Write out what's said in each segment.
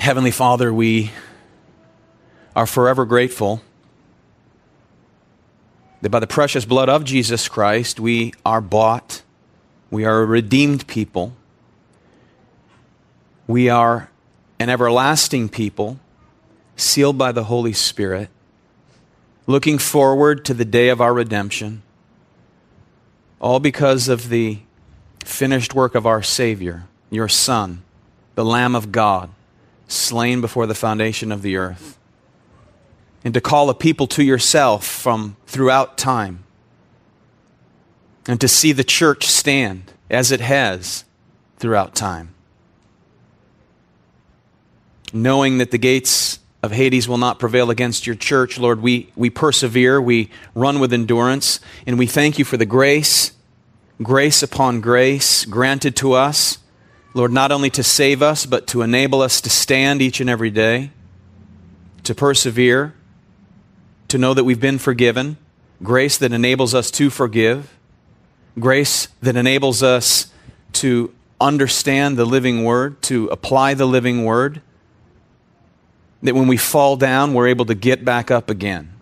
Heavenly Father, we are forever grateful that by the precious blood of Jesus Christ, we are bought, we are a redeemed people, we are an everlasting people, sealed by the Holy Spirit, looking forward to the day of our redemption, all because of the finished work of our Savior, your Son, the Lamb of God, slain before the foundation of the earth and to call a people to yourself from throughout time, and to see the church stand as it has throughout time. Knowing that the gates of Hades will not prevail against your church, Lord, we, we persevere, we run with endurance, and we thank you for the grace, grace upon grace granted to us, Lord, not only to save us, but to enable us to stand each and every day, to persevere to know that we've been forgiven, grace that enables us to forgive, grace that enables us to understand the living word, to apply the living word, that when we fall down, we're able to get back up again.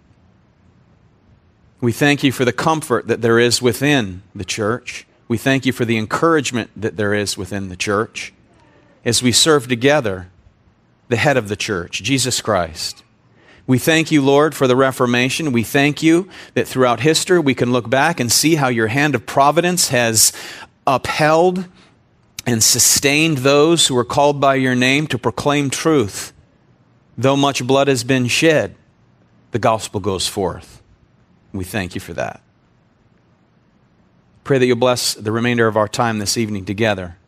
We thank you for the comfort that there is within the church. We thank you for the encouragement that there is within the church as we serve together the head of the church, Jesus Christ. We thank you, Lord, for the Reformation. We thank you that throughout history we can look back and see how your hand of providence has upheld and sustained those who are called by your name to proclaim truth. Though much blood has been shed, the gospel goes forth. We thank you for that. Pray that you'll bless the remainder of our time this evening together.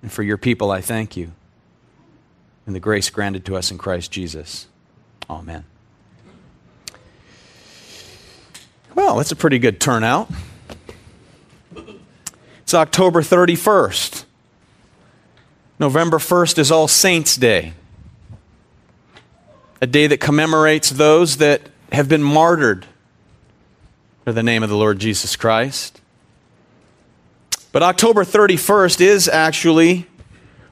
And for your people, I thank you. And the grace granted to us in Christ Jesus. Amen. Well, that's a pretty good turnout. It's October 31st. November 1st is All Saints' Day, a day that commemorates those that have been martyred for the name of the Lord Jesus Christ. But October 31st is actually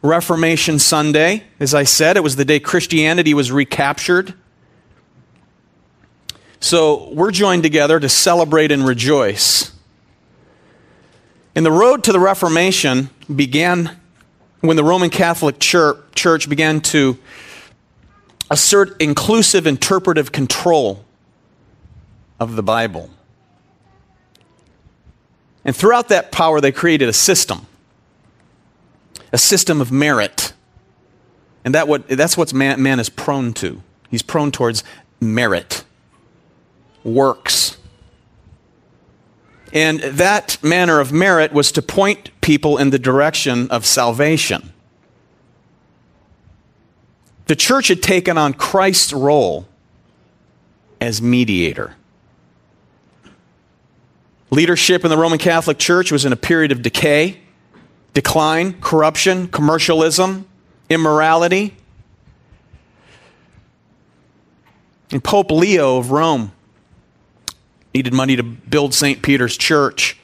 Reformation Sunday. As I said, it was the day Christianity was recaptured so we're joined together to celebrate and rejoice. And the road to the Reformation began when the Roman Catholic Church, began to assert inclusive interpretive control of the Bible. And throughout that power, they created a system, a system of merit. And that what, that's what man, man is prone to. He's prone towards merit works. And that manner of merit was to point people in the direction of salvation. The church had taken on Christ's role as mediator. Leadership in the Roman Catholic Church was in a period of decay, decline, corruption, commercialism, immorality. And Pope Leo of Rome needed money to build St. Peter's Church.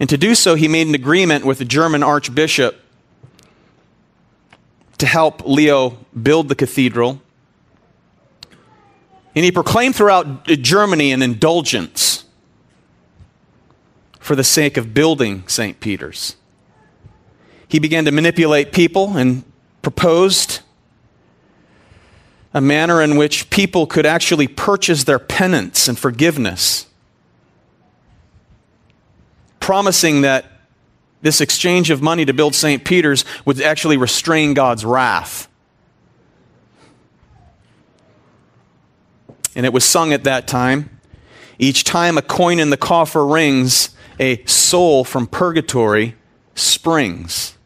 And to do so, he made an agreement with the German archbishop to help Leo build the cathedral. And he proclaimed throughout Germany an indulgence for the sake of building St. Peter's. He began to manipulate people and proposed a manner in which people could actually purchase their penance and forgiveness promising that this exchange of money to build St. Peter's would actually restrain God's wrath. And it was sung at that time. Each time a coin in the coffer rings, a soul from purgatory springs.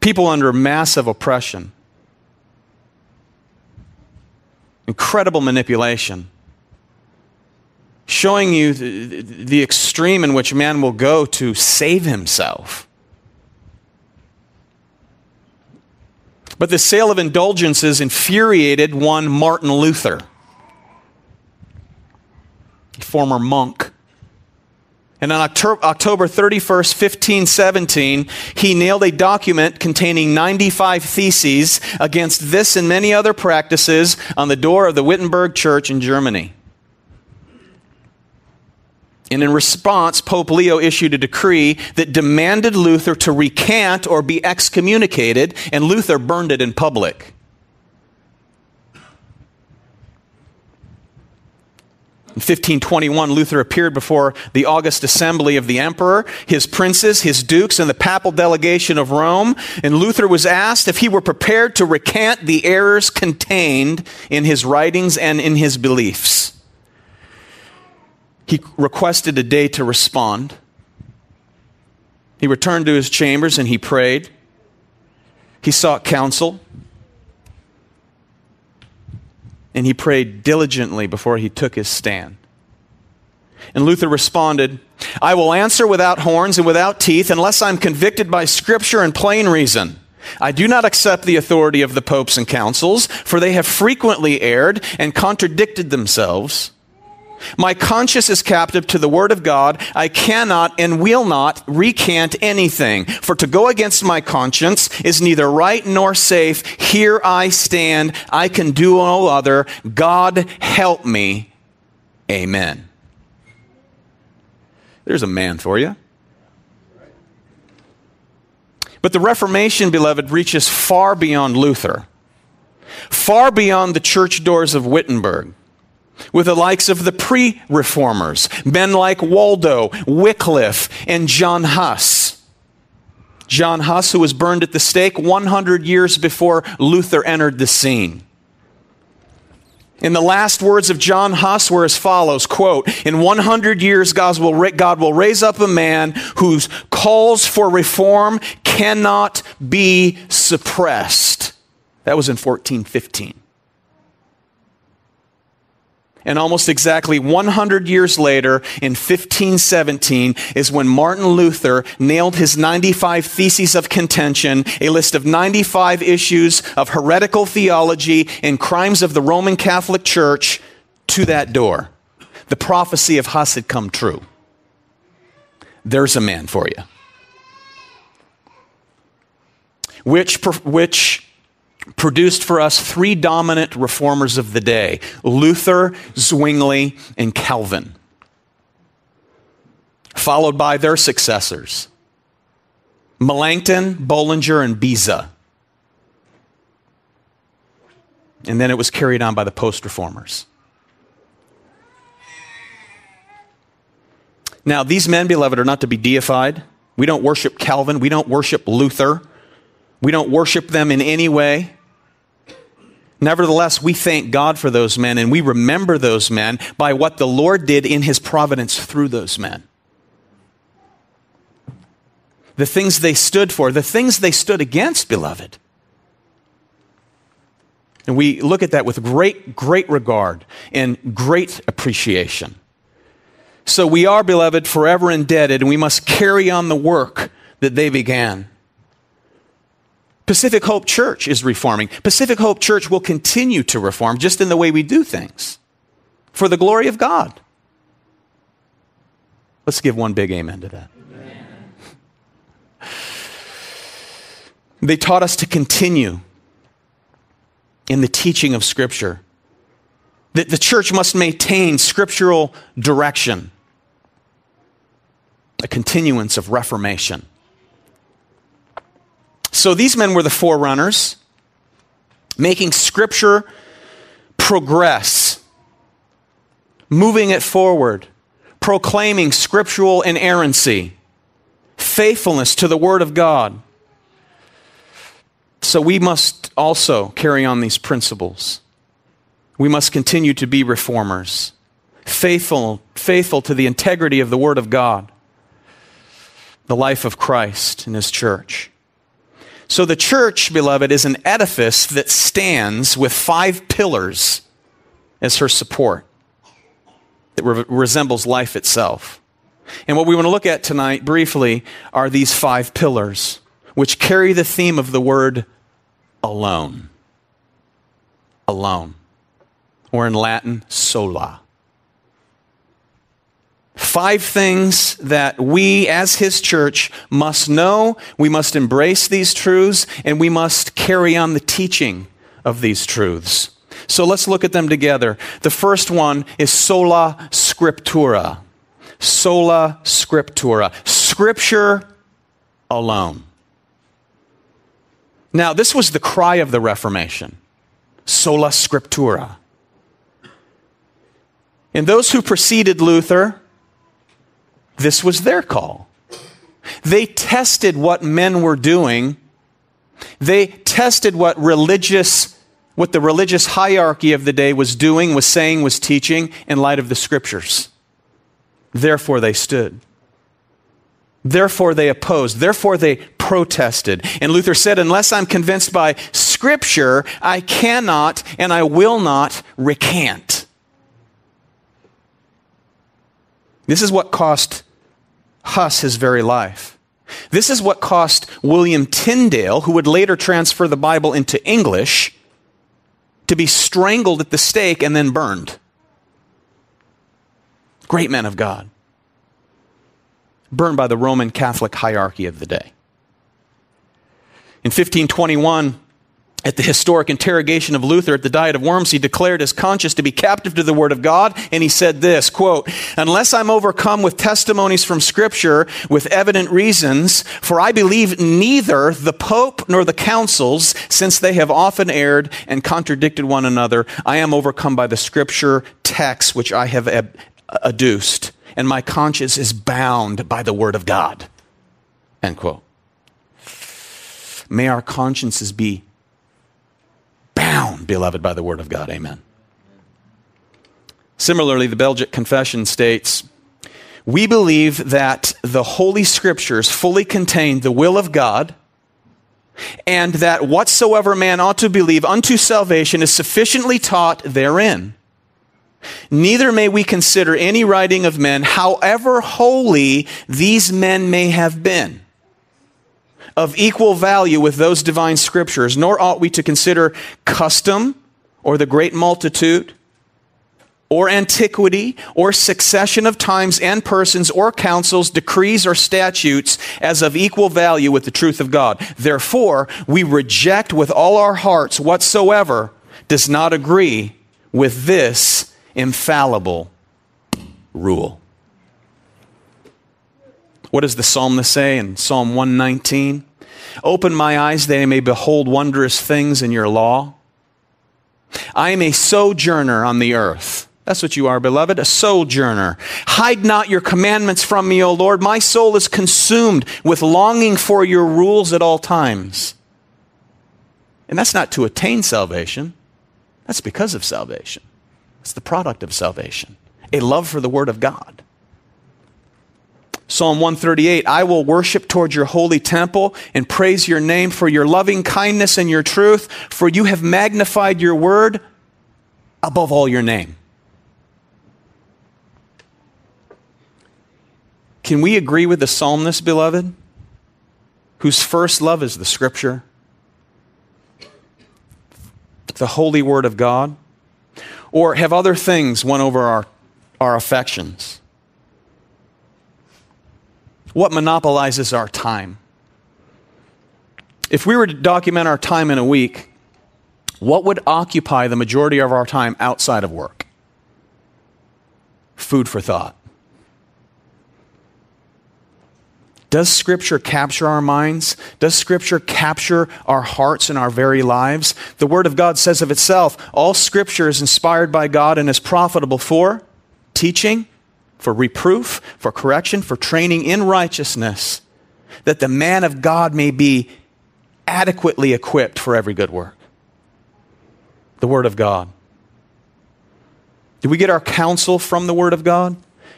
People under massive oppression, incredible manipulation showing you the, the extreme in which man will go to save himself. But the sale of indulgences infuriated one Martin Luther, a former monk. And on October 31st, 1517, he nailed a document containing 95 theses against this and many other practices on the door of the Wittenberg Church in Germany. And in response, Pope Leo issued a decree that demanded Luther to recant or be excommunicated, and Luther burned it in public. In 1521, Luther appeared before the August Assembly of the Emperor, his princes, his dukes, and the papal delegation of Rome. And Luther was asked if he were prepared to recant the errors contained in his writings and in his beliefs. He requested a day to respond. He returned to his chambers and he prayed. He sought counsel. And he prayed diligently before he took his stand. And Luther responded, I will answer without horns and without teeth unless I'm convicted by scripture and plain reason. I do not accept the authority of the popes and councils, for they have frequently erred and contradicted themselves. My conscience is captive to the word of God. I cannot and will not recant anything. For to go against my conscience is neither right nor safe. Here I stand. I can do no other. God help me. Amen. There's a man for you. But the Reformation, beloved, reaches far beyond Luther, far beyond the church doors of Wittenberg with the likes of the pre reformers, men like Waldo, Wycliffe, and John Huss. John Huss, who was burned at the stake 100 years before Luther entered the scene. In the last words of John Huss were as follows quote, In 100 years, God will, God will raise up a man whose calls for reform cannot be suppressed. That was in 1415. And almost exactly 100 years later, in 1517, is when Martin Luther nailed his 95 Theses of Contention, a list of 95 issues of heretical theology and crimes of the Roman Catholic Church, to that door. The prophecy of Huss had come true. There's a man for you. Which, which produced for us three dominant reformers of the day Luther, Zwingli, and Calvin, followed by their successors Melanchthon, Bullinger, and Beza. And then it was carried on by the post reformers. Now, these men, beloved, are not to be deified. We don't worship Calvin. We don't worship Luther. We don't worship them in any way. Nevertheless, we thank God for those men and we remember those men by what the Lord did in his providence through those men. The things they stood for, the things they stood against, beloved. And we look at that with great, great regard and great appreciation. So we are, beloved, forever indebted, and we must carry on the work that they began. Pacific Hope Church is reforming. Pacific Hope Church will continue to reform just in the way we do things for the glory of God. Let's give one big amen to that. Amen. They taught us to continue in the teaching of Scripture, that the church must maintain scriptural direction, a continuance of reformation. So these men were the forerunners, making Scripture progress, moving it forward, proclaiming scriptural inerrancy, faithfulness to the Word of God. So we must also carry on these principles. We must continue to be reformers, faithful, faithful to the integrity of the Word of God, the life of Christ and His church. So the church, beloved, is an edifice that stands with five pillars as her support that re- resembles life itself. And what we want to look at tonight briefly are these five pillars, which carry the theme of the word alone. Alone. Or in Latin, sola. Five things that we as his church must know, we must embrace these truths, and we must carry on the teaching of these truths. So let's look at them together. The first one is sola scriptura. Sola scriptura. Scripture alone. Now, this was the cry of the Reformation sola scriptura. And those who preceded Luther, this was their call. They tested what men were doing. They tested what religious what the religious hierarchy of the day was doing, was saying, was teaching in light of the scriptures. Therefore they stood. Therefore they opposed. Therefore they protested. And Luther said, unless I'm convinced by scripture, I cannot and I will not recant. This is what cost Huss his very life. This is what cost William Tyndale, who would later transfer the Bible into English, to be strangled at the stake and then burned. Great men of God. Burned by the Roman Catholic hierarchy of the day. In 1521, at the historic interrogation of Luther at the Diet of Worms, he declared his conscience to be captive to the Word of God, and he said this, quote, Unless I'm overcome with testimonies from Scripture with evident reasons, for I believe neither the Pope nor the councils, since they have often erred and contradicted one another, I am overcome by the Scripture text which I have adduced, and my conscience is bound by the Word of God. End quote. May our consciences be bound, beloved, by the Word of God. Amen. Similarly, the Belgic Confession states We believe that the Holy Scriptures fully contain the will of God, and that whatsoever man ought to believe unto salvation is sufficiently taught therein. Neither may we consider any writing of men, however holy these men may have been of equal value with those divine scriptures, nor ought we to consider custom or the great multitude or antiquity or succession of times and persons or councils, decrees or statutes as of equal value with the truth of God. Therefore, we reject with all our hearts whatsoever does not agree with this infallible rule. What does the psalmist say in Psalm 119? Open my eyes that I may behold wondrous things in your law. I am a sojourner on the earth. That's what you are, beloved, a sojourner. Hide not your commandments from me, O Lord. My soul is consumed with longing for your rules at all times. And that's not to attain salvation, that's because of salvation. It's the product of salvation, a love for the Word of God. Psalm 138 I will worship toward your holy temple and praise your name for your loving kindness and your truth, for you have magnified your word above all your name. Can we agree with the psalmist, beloved, whose first love is the scripture, the holy word of God? Or have other things won over our, our affections? What monopolizes our time. If we were to document our time in a week, what would occupy the majority of our time outside of work? Food for thought. Does Scripture capture our minds? Does Scripture capture our hearts and our very lives? The Word of God says of itself all Scripture is inspired by God and is profitable for teaching, for reproof, for correction, for training in righteousness, that the man of God may be adequately equipped for every good work. The Word of God. Do we get our counsel from the Word of God?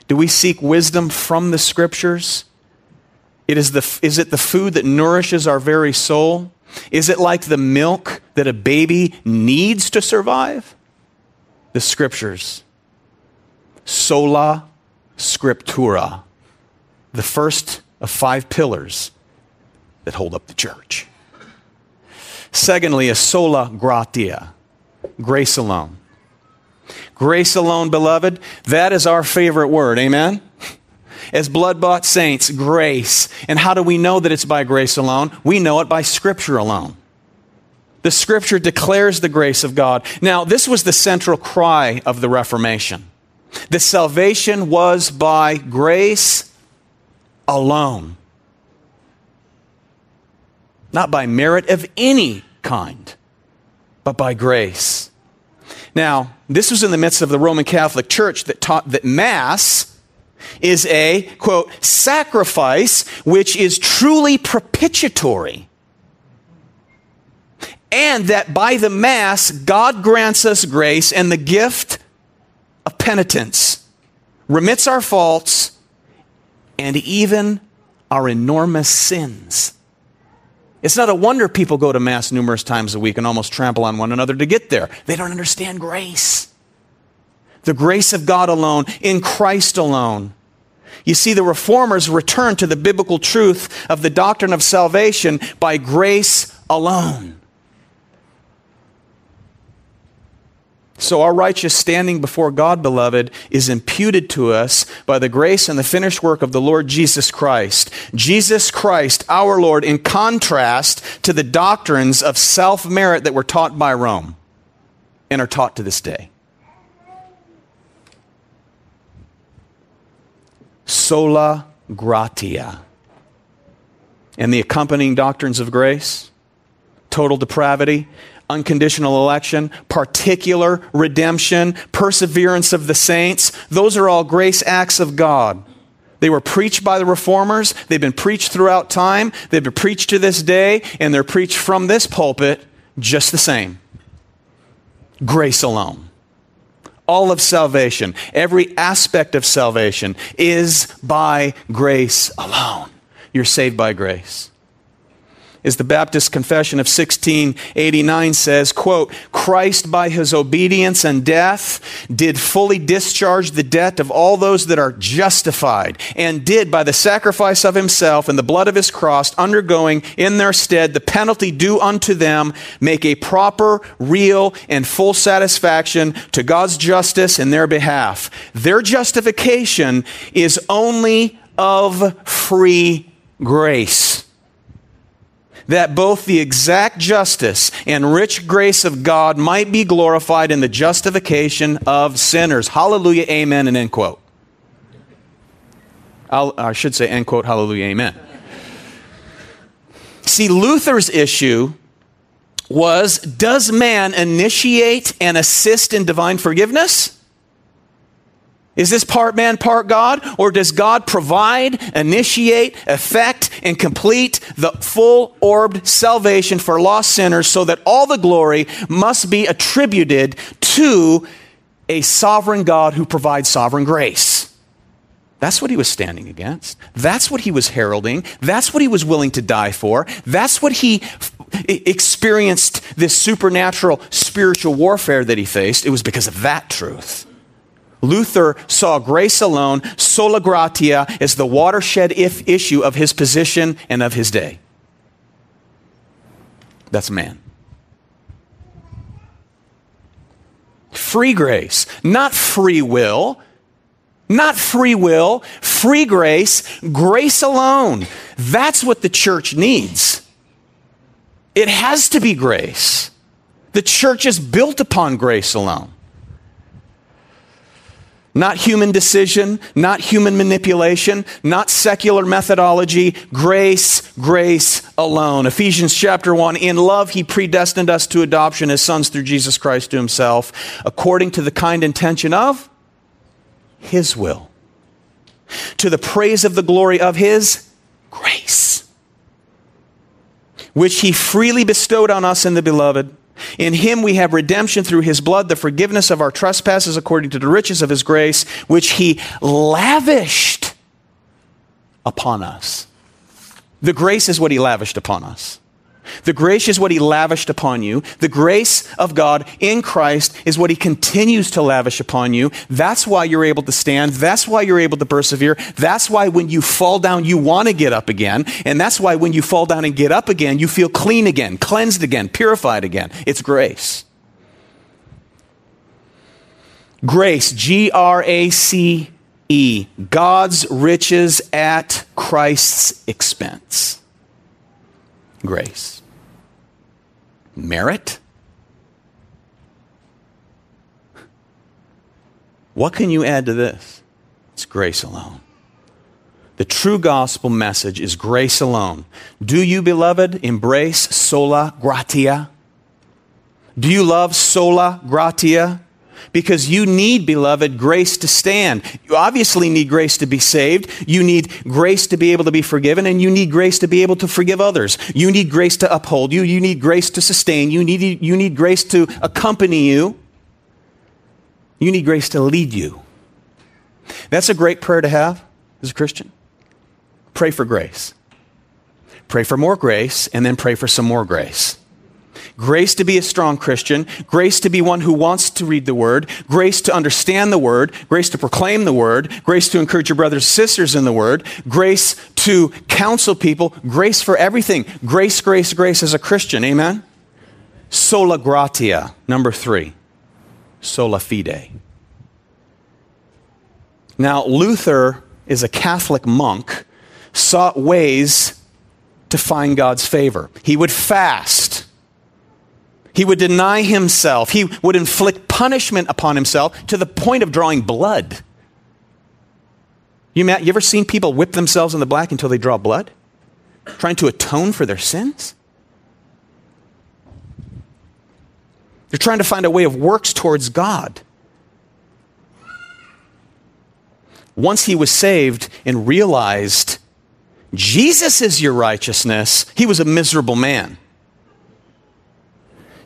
Do we seek wisdom from the Scriptures? It is, the, is it the food that nourishes our very soul? Is it like the milk that a baby needs to survive? The Scriptures. Sola scriptura, the first of five pillars that hold up the church. Secondly, a sola gratia, grace alone. Grace alone, beloved, that is our favorite word. Amen? as blood bought saints, grace. And how do we know that it's by grace alone? We know it by Scripture alone. The Scripture declares the grace of God. Now, this was the central cry of the Reformation. The salvation was by grace alone, not by merit of any kind, but by grace. Now, this was in the midst of the Roman Catholic Church that taught that Mass is a, quote, sacrifice which is truly propitiatory. And that by the Mass, God grants us grace and the gift of penitence, remits our faults, and even our enormous sins. It's not a wonder people go to Mass numerous times a week and almost trample on one another to get there. They don't understand grace. The grace of God alone, in Christ alone. You see, the reformers returned to the biblical truth of the doctrine of salvation by grace alone. So, our righteous standing before God, beloved, is imputed to us by the grace and the finished work of the Lord Jesus Christ. Jesus Christ, our Lord, in contrast to the doctrines of self merit that were taught by Rome and are taught to this day. Sola gratia. And the accompanying doctrines of grace, total depravity, unconditional election, particular redemption, perseverance of the saints. Those are all grace acts of God. They were preached by the reformers. They've been preached throughout time. They've been preached to this day, and they're preached from this pulpit just the same. Grace alone. All of salvation, every aspect of salvation is by grace alone. You're saved by grace as the Baptist Confession of 1689 says, quote, Christ by his obedience and death did fully discharge the debt of all those that are justified, and did by the sacrifice of himself and the blood of his cross, undergoing in their stead the penalty due unto them, make a proper, real, and full satisfaction to God's justice in their behalf. Their justification is only of free grace that both the exact justice and rich grace of God might be glorified in the justification of sinners. Hallelujah, amen, and end quote. I'll, i should say, end quote, hallelujah, amen. See, Luther's issue was does man initiate and assist in divine forgiveness? Is this part man, part God? Or does God provide, initiate, effect, and complete the full orbed salvation for lost sinners so that all the glory must be attributed to a sovereign God who provides sovereign grace? That's what he was standing against. That's what he was heralding. That's what he was willing to die for. That's what he experienced this supernatural spiritual warfare that he faced. It was because of that truth. Luther saw grace alone, sola gratia, as the watershed if issue of his position and of his day. That's man. Free grace, not free will. Not free will, free grace, grace alone. That's what the church needs. It has to be grace. The church is built upon grace alone. Not human decision, not human manipulation, not secular methodology, grace, grace alone. Ephesians chapter 1 In love, he predestined us to adoption as sons through Jesus Christ to himself, according to the kind intention of his will, to the praise of the glory of his grace, which he freely bestowed on us in the beloved. In him we have redemption through his blood, the forgiveness of our trespasses according to the riches of his grace, which he lavished upon us. The grace is what he lavished upon us. The grace is what he lavished upon you. The grace of God in Christ is what he continues to lavish upon you. That's why you're able to stand. That's why you're able to persevere. That's why when you fall down, you want to get up again. And that's why when you fall down and get up again, you feel clean again, cleansed again, purified again. It's grace. Grace, G R A C E, God's riches at Christ's expense. Grace. Merit? What can you add to this? It's grace alone. The true gospel message is grace alone. Do you, beloved, embrace sola gratia? Do you love sola gratia? Because you need, beloved, grace to stand. You obviously need grace to be saved. You need grace to be able to be forgiven, and you need grace to be able to forgive others. You need grace to uphold you. You need grace to sustain you. Need, you need grace to accompany you. You need grace to lead you. That's a great prayer to have as a Christian. Pray for grace. Pray for more grace, and then pray for some more grace. Grace to be a strong Christian, grace to be one who wants to read the Word, grace to understand the Word, grace to proclaim the Word, grace to encourage your brothers and sisters in the Word, grace to counsel people, grace for everything. Grace, grace, grace as a Christian. Amen? Sola gratia, number three. Sola fide. Now, Luther is a Catholic monk sought ways to find God's favor. He would fast. He would deny himself. He would inflict punishment upon himself to the point of drawing blood. You, you ever seen people whip themselves in the black until they draw blood? Trying to atone for their sins? They're trying to find a way of works towards God. Once he was saved and realized Jesus is your righteousness, he was a miserable man.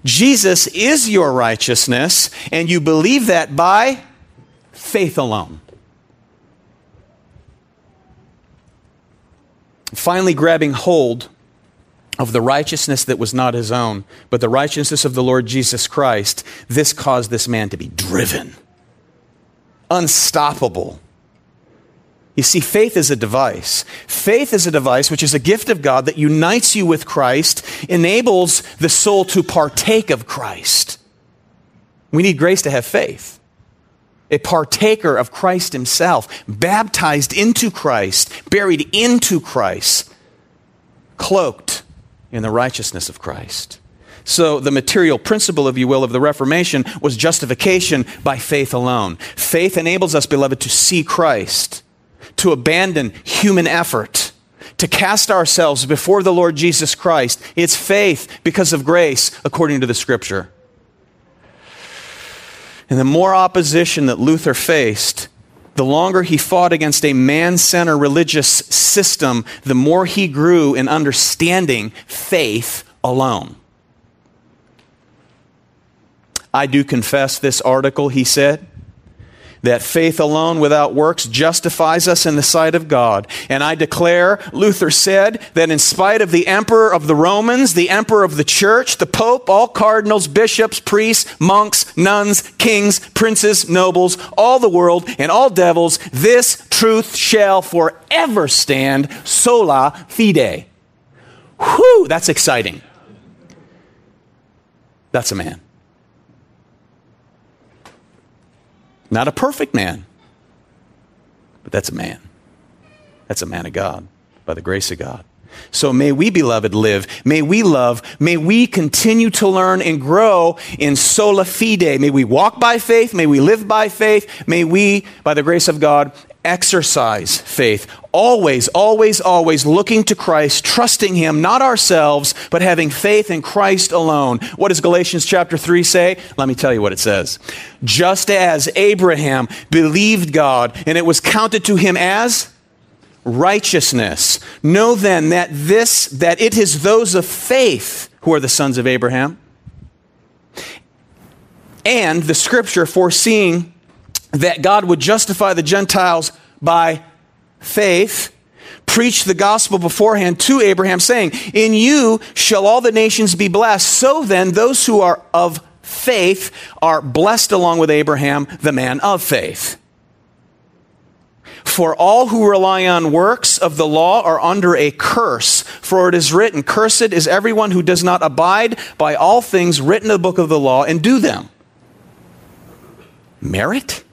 Jesus is your righteousness, and you believe that by faith alone. Finally, grabbing hold of the righteousness that was not his own, but the righteousness of the Lord Jesus Christ, this caused this man to be driven, unstoppable you see, faith is a device. Faith is a device which is a gift of God that unites you with Christ, enables the soul to partake of Christ. We need grace to have faith. A partaker of Christ Himself, baptized into Christ, buried into Christ, cloaked in the righteousness of Christ. So, the material principle, if you will, of the Reformation was justification by faith alone. Faith enables us, beloved, to see Christ to abandon human effort, to cast ourselves before the Lord Jesus Christ. It's faith because of grace, according to the scripture. And the more opposition that Luther faced, the longer he fought against a man centered religious system, the more he grew in understanding faith alone. I do confess this article, he said, that faith alone without works justifies us in the sight of God. And I declare, Luther said, that in spite of the emperor of the Romans, the emperor of the church, the pope, all cardinals, bishops, priests, monks, nuns, kings, princes, nobles, all the world, and all devils, this truth shall forever stand sola fide. Whew, that's exciting. That's a man. Not a perfect man, but that's a man. That's a man of God by the grace of God. So may we, beloved, live. May we love. May we continue to learn and grow in sola fide. May we walk by faith. May we live by faith. May we, by the grace of God, exercise faith. Always, always, always looking to Christ, trusting Him, not ourselves, but having faith in Christ alone. What does Galatians chapter 3 say? Let me tell you what it says. Just as Abraham believed God and it was counted to him as righteousness. Know then that this, that it is those of faith who are the sons of Abraham. And the scripture foreseeing that God would justify the Gentiles by faith, preached the gospel beforehand to Abraham, saying, In you shall all the nations be blessed. So then, those who are of faith are blessed along with Abraham, the man of faith. For all who rely on works of the law are under a curse. For it is written, Cursed is everyone who does not abide by all things written in the book of the law and do them. Merit?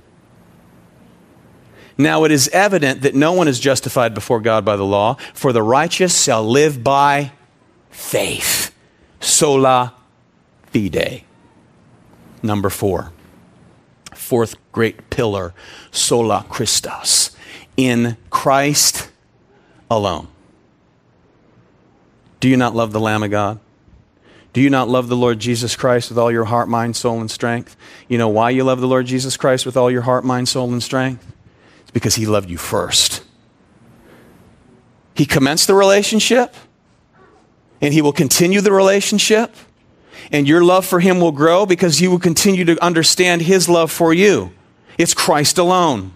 Now it is evident that no one is justified before God by the law, for the righteous shall live by faith. Sola fide. Number four. Fourth great pillar, sola Christus. In Christ alone. Do you not love the Lamb of God? Do you not love the Lord Jesus Christ with all your heart, mind, soul, and strength? You know why you love the Lord Jesus Christ with all your heart, mind, soul, and strength? It's because He loved you first. He commenced the relationship, and He will continue the relationship, and your love for Him will grow because you will continue to understand His love for you. It's Christ alone.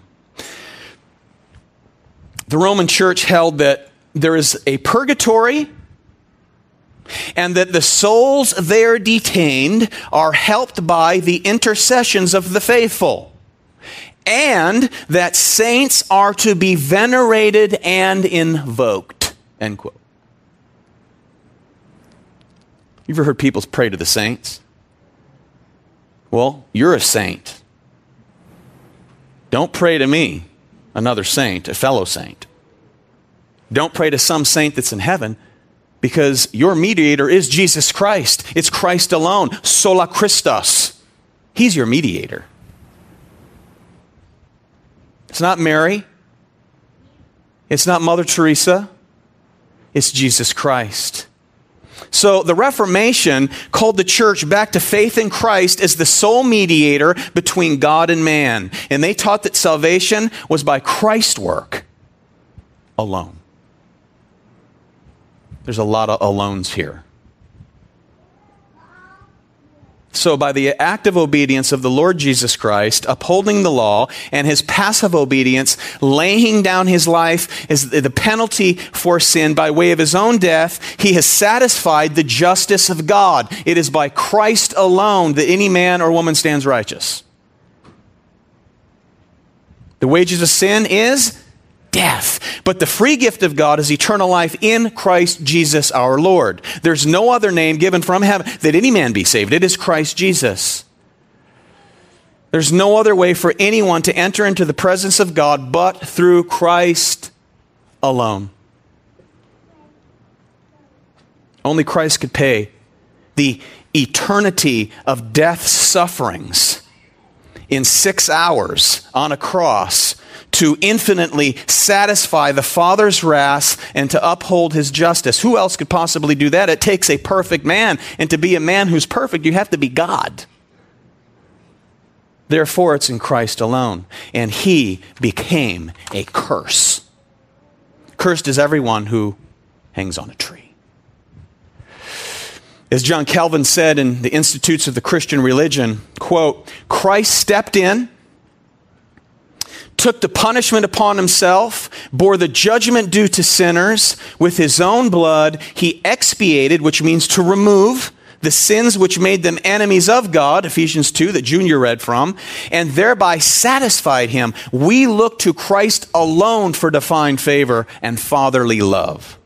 The Roman church held that there is a purgatory and that the souls there detained are helped by the intercessions of the faithful, and that saints are to be venerated and invoked. End quote. You ever heard people pray to the saints? Well, you're a saint. Don't pray to me, another saint, a fellow saint. Don't pray to some saint that's in heaven because your mediator is Jesus Christ. It's Christ alone. Sola Christus. He's your mediator. It's not Mary. It's not Mother Teresa. It's Jesus Christ. So the Reformation called the church back to faith in Christ as the sole mediator between God and man. And they taught that salvation was by Christ's work alone. There's a lot of alones here. So, by the active obedience of the Lord Jesus Christ, upholding the law, and his passive obedience, laying down his life as the penalty for sin by way of his own death, he has satisfied the justice of God. It is by Christ alone that any man or woman stands righteous. The wages of sin is death. But the free gift of God is eternal life in Christ Jesus our Lord. There's no other name given from heaven that any man be saved. It is Christ Jesus. There's no other way for anyone to enter into the presence of God but through Christ alone. Only Christ could pay the eternity of death's sufferings in six hours on a cross to infinitely satisfy the Father's wrath and to uphold his justice. Who else could possibly do that? It takes a perfect man. And to be a man who's perfect, you have to be God. Therefore, it's in Christ alone. And he became a curse. Cursed is everyone who hangs on a tree. As John Calvin said in the Institutes of the Christian Religion, quote, Christ stepped in took the punishment upon himself, bore the judgment due to sinners with his own blood. He expiated, which means to remove the sins which made them enemies of God, Ephesians 2, that Junior read from, and thereby satisfied him. We look to Christ alone for divine favor and fatherly love.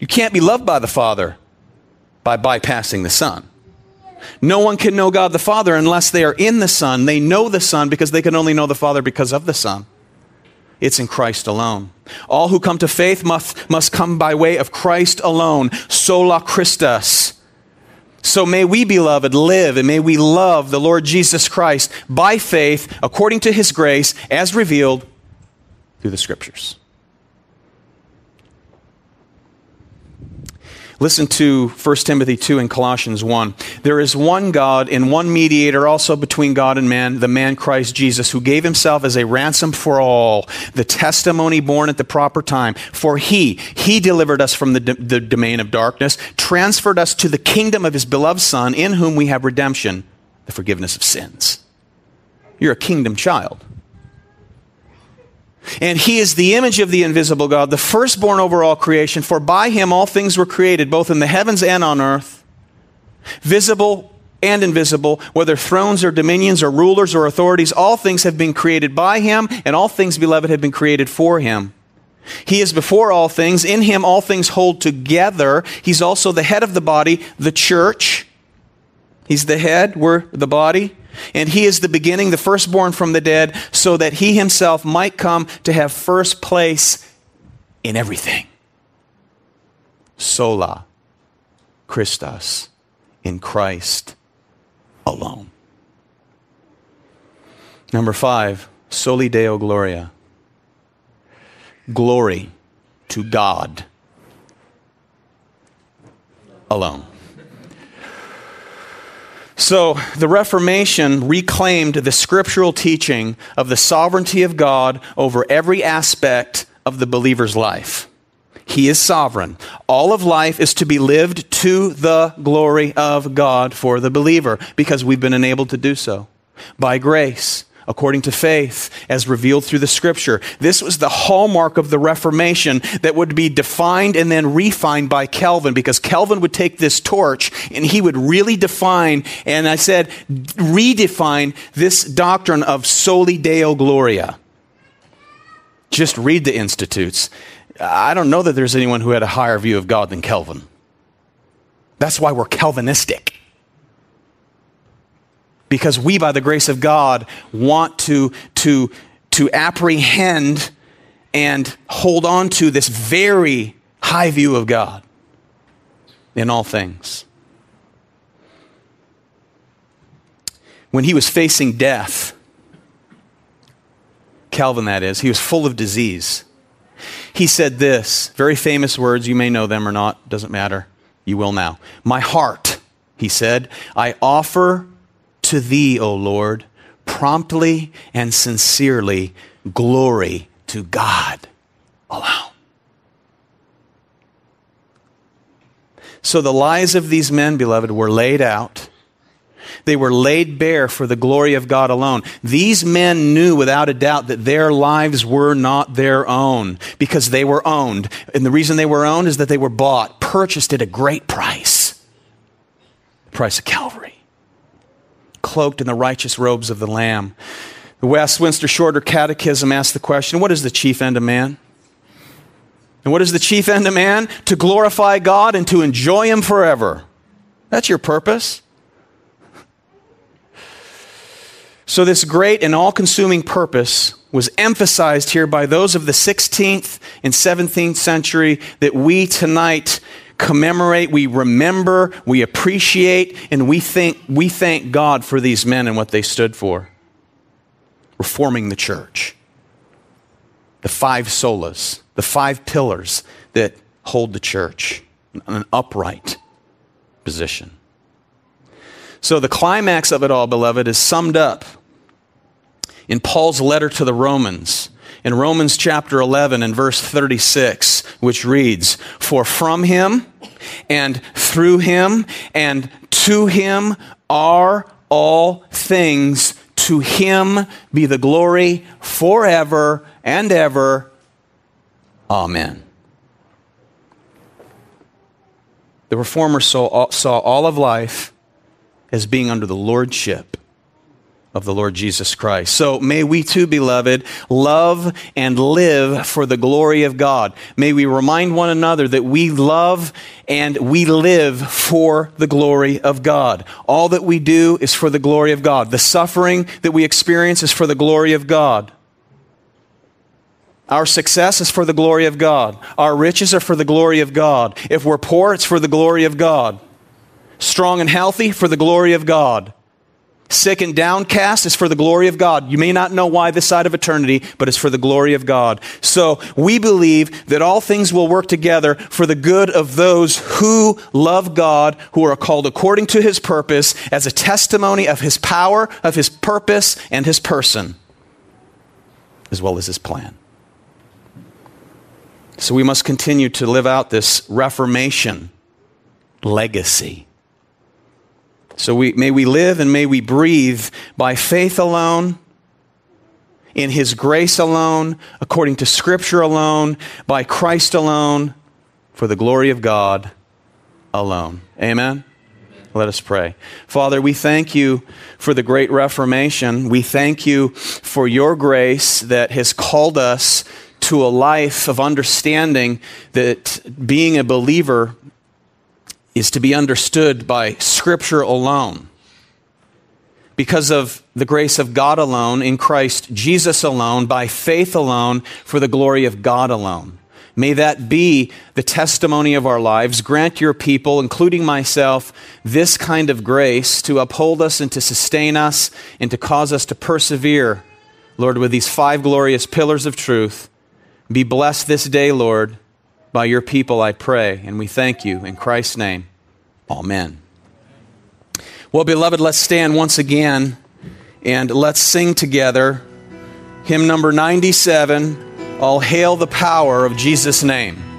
You can't be loved by the Father by bypassing the Son. No one can know God the Father unless they are in the Son. They know the Son because they can only know the Father because of the Son. It's in Christ alone. All who come to faith must, must come by way of Christ alone. Sola Christus. So may we, beloved, live and may we love the Lord Jesus Christ by faith according to his grace as revealed through the Scriptures. Listen to 1 Timothy 2 and Colossians 1. There is one God and one mediator also between God and man, the man Christ Jesus, who gave himself as a ransom for all, the testimony born at the proper time. For he, he delivered us from the, the domain of darkness, transferred us to the kingdom of his beloved Son, in whom we have redemption, the forgiveness of sins. You're a kingdom child. And he is the image of the invisible God, the firstborn over all creation. For by him all things were created, both in the heavens and on earth, visible and invisible, whether thrones or dominions or rulers or authorities, all things have been created by him, and all things, beloved, have been created for him. He is before all things. In him all things hold together. He's also the head of the body, the church. He's the head, we're the body. And he is the beginning, the firstborn from the dead, so that he himself might come to have first place in everything. Sola Christus, in Christ alone. Number five, Soli Deo Gloria. Glory to God alone. So, the Reformation reclaimed the scriptural teaching of the sovereignty of God over every aspect of the believer's life. He is sovereign. All of life is to be lived to the glory of God for the believer because we've been enabled to do so by grace according to faith, as revealed through the scripture. This was the hallmark of the Reformation that would be defined and then refined by Calvin, because Calvin would take this torch and he would really define, and I said, redefine this doctrine of soli deo gloria. Just read the Institutes. I don't know that there's anyone who had a higher view of God than Calvin. That's why we're Calvinistic because we, by the grace of God, want to, to, to apprehend and hold on to this very high view of God in all things. When he was facing death, Calvin, that is, he was full of disease. He said this very famous words, you may know them or not, doesn't matter. You will now. My heart, he said, I offer to thee, O Lord, promptly and sincerely, glory to God alone. So the lies of these men, beloved, were laid out. They were laid bare for the glory of God alone. These men knew without a doubt that their lives were not their own because they were owned. And the reason they were owned is that they were bought, purchased at a great price the price of Calvary cloaked in the righteous robes of the Lamb. The Westminster Shorter Catechism asks the question what is the chief end of man? And what is the chief end of man? To glorify God and to enjoy Him forever. That's your purpose. So, this great and all consuming purpose was emphasized here by those of the 16th and 17th century that we tonight commemorate, we remember, we appreciate, and we, think, we thank God for these men and what they stood for. Reforming the church. The five solas, the five pillars that hold the church in an upright position. So, the climax of it all, beloved, is summed up in Paul's letter to the Romans in Romans chapter 11 and verse 36, which reads, For from him and through him and to him are all things. To him be the glory forever and ever. Amen. The reformer saw, saw all of life as being under the lordship of the Lord Jesus Christ. So may we too, beloved, love and live for the glory of God. May we remind one another that we love and we live for the glory of God. All that we do is for the glory of God. The suffering that we experience is for the glory of God. Our success is for the glory of God. Our riches are for the glory of God. If we're poor, it's for the glory of God. Strong and healthy, for the glory of God. Sick and downcast is for the glory of God. You may not know why this side of eternity, but it's for the glory of God. So we believe that all things will work together for the good of those who love God, who are called according to his purpose as a testimony of his power, of his purpose, and his person, as well as his plan. So we must continue to live out this Reformation legacy so we, may we live and may we breathe by faith alone, in His grace alone, according to Scripture alone, by Christ alone, for the glory of God alone. Amen? Let us pray. Father, we thank you for the great Reformation. We thank you for your grace that has called us to a life of understanding that being a believer is to be understood by Scripture alone. because of the grace of God alone, in Christ Jesus alone, by faith alone, for the glory of God alone. May that be the testimony of our lives. Grant your people, including myself, this kind of grace to uphold us and to sustain us and to cause us to persevere, Lord, with these five glorious pillars of truth. Be blessed this day, Lord, by your people, I pray. And we thank you. In Christ's name, amen. Well, beloved, let's stand once again and let's sing together hymn number 97 All Hail the Power of Jesus' Name.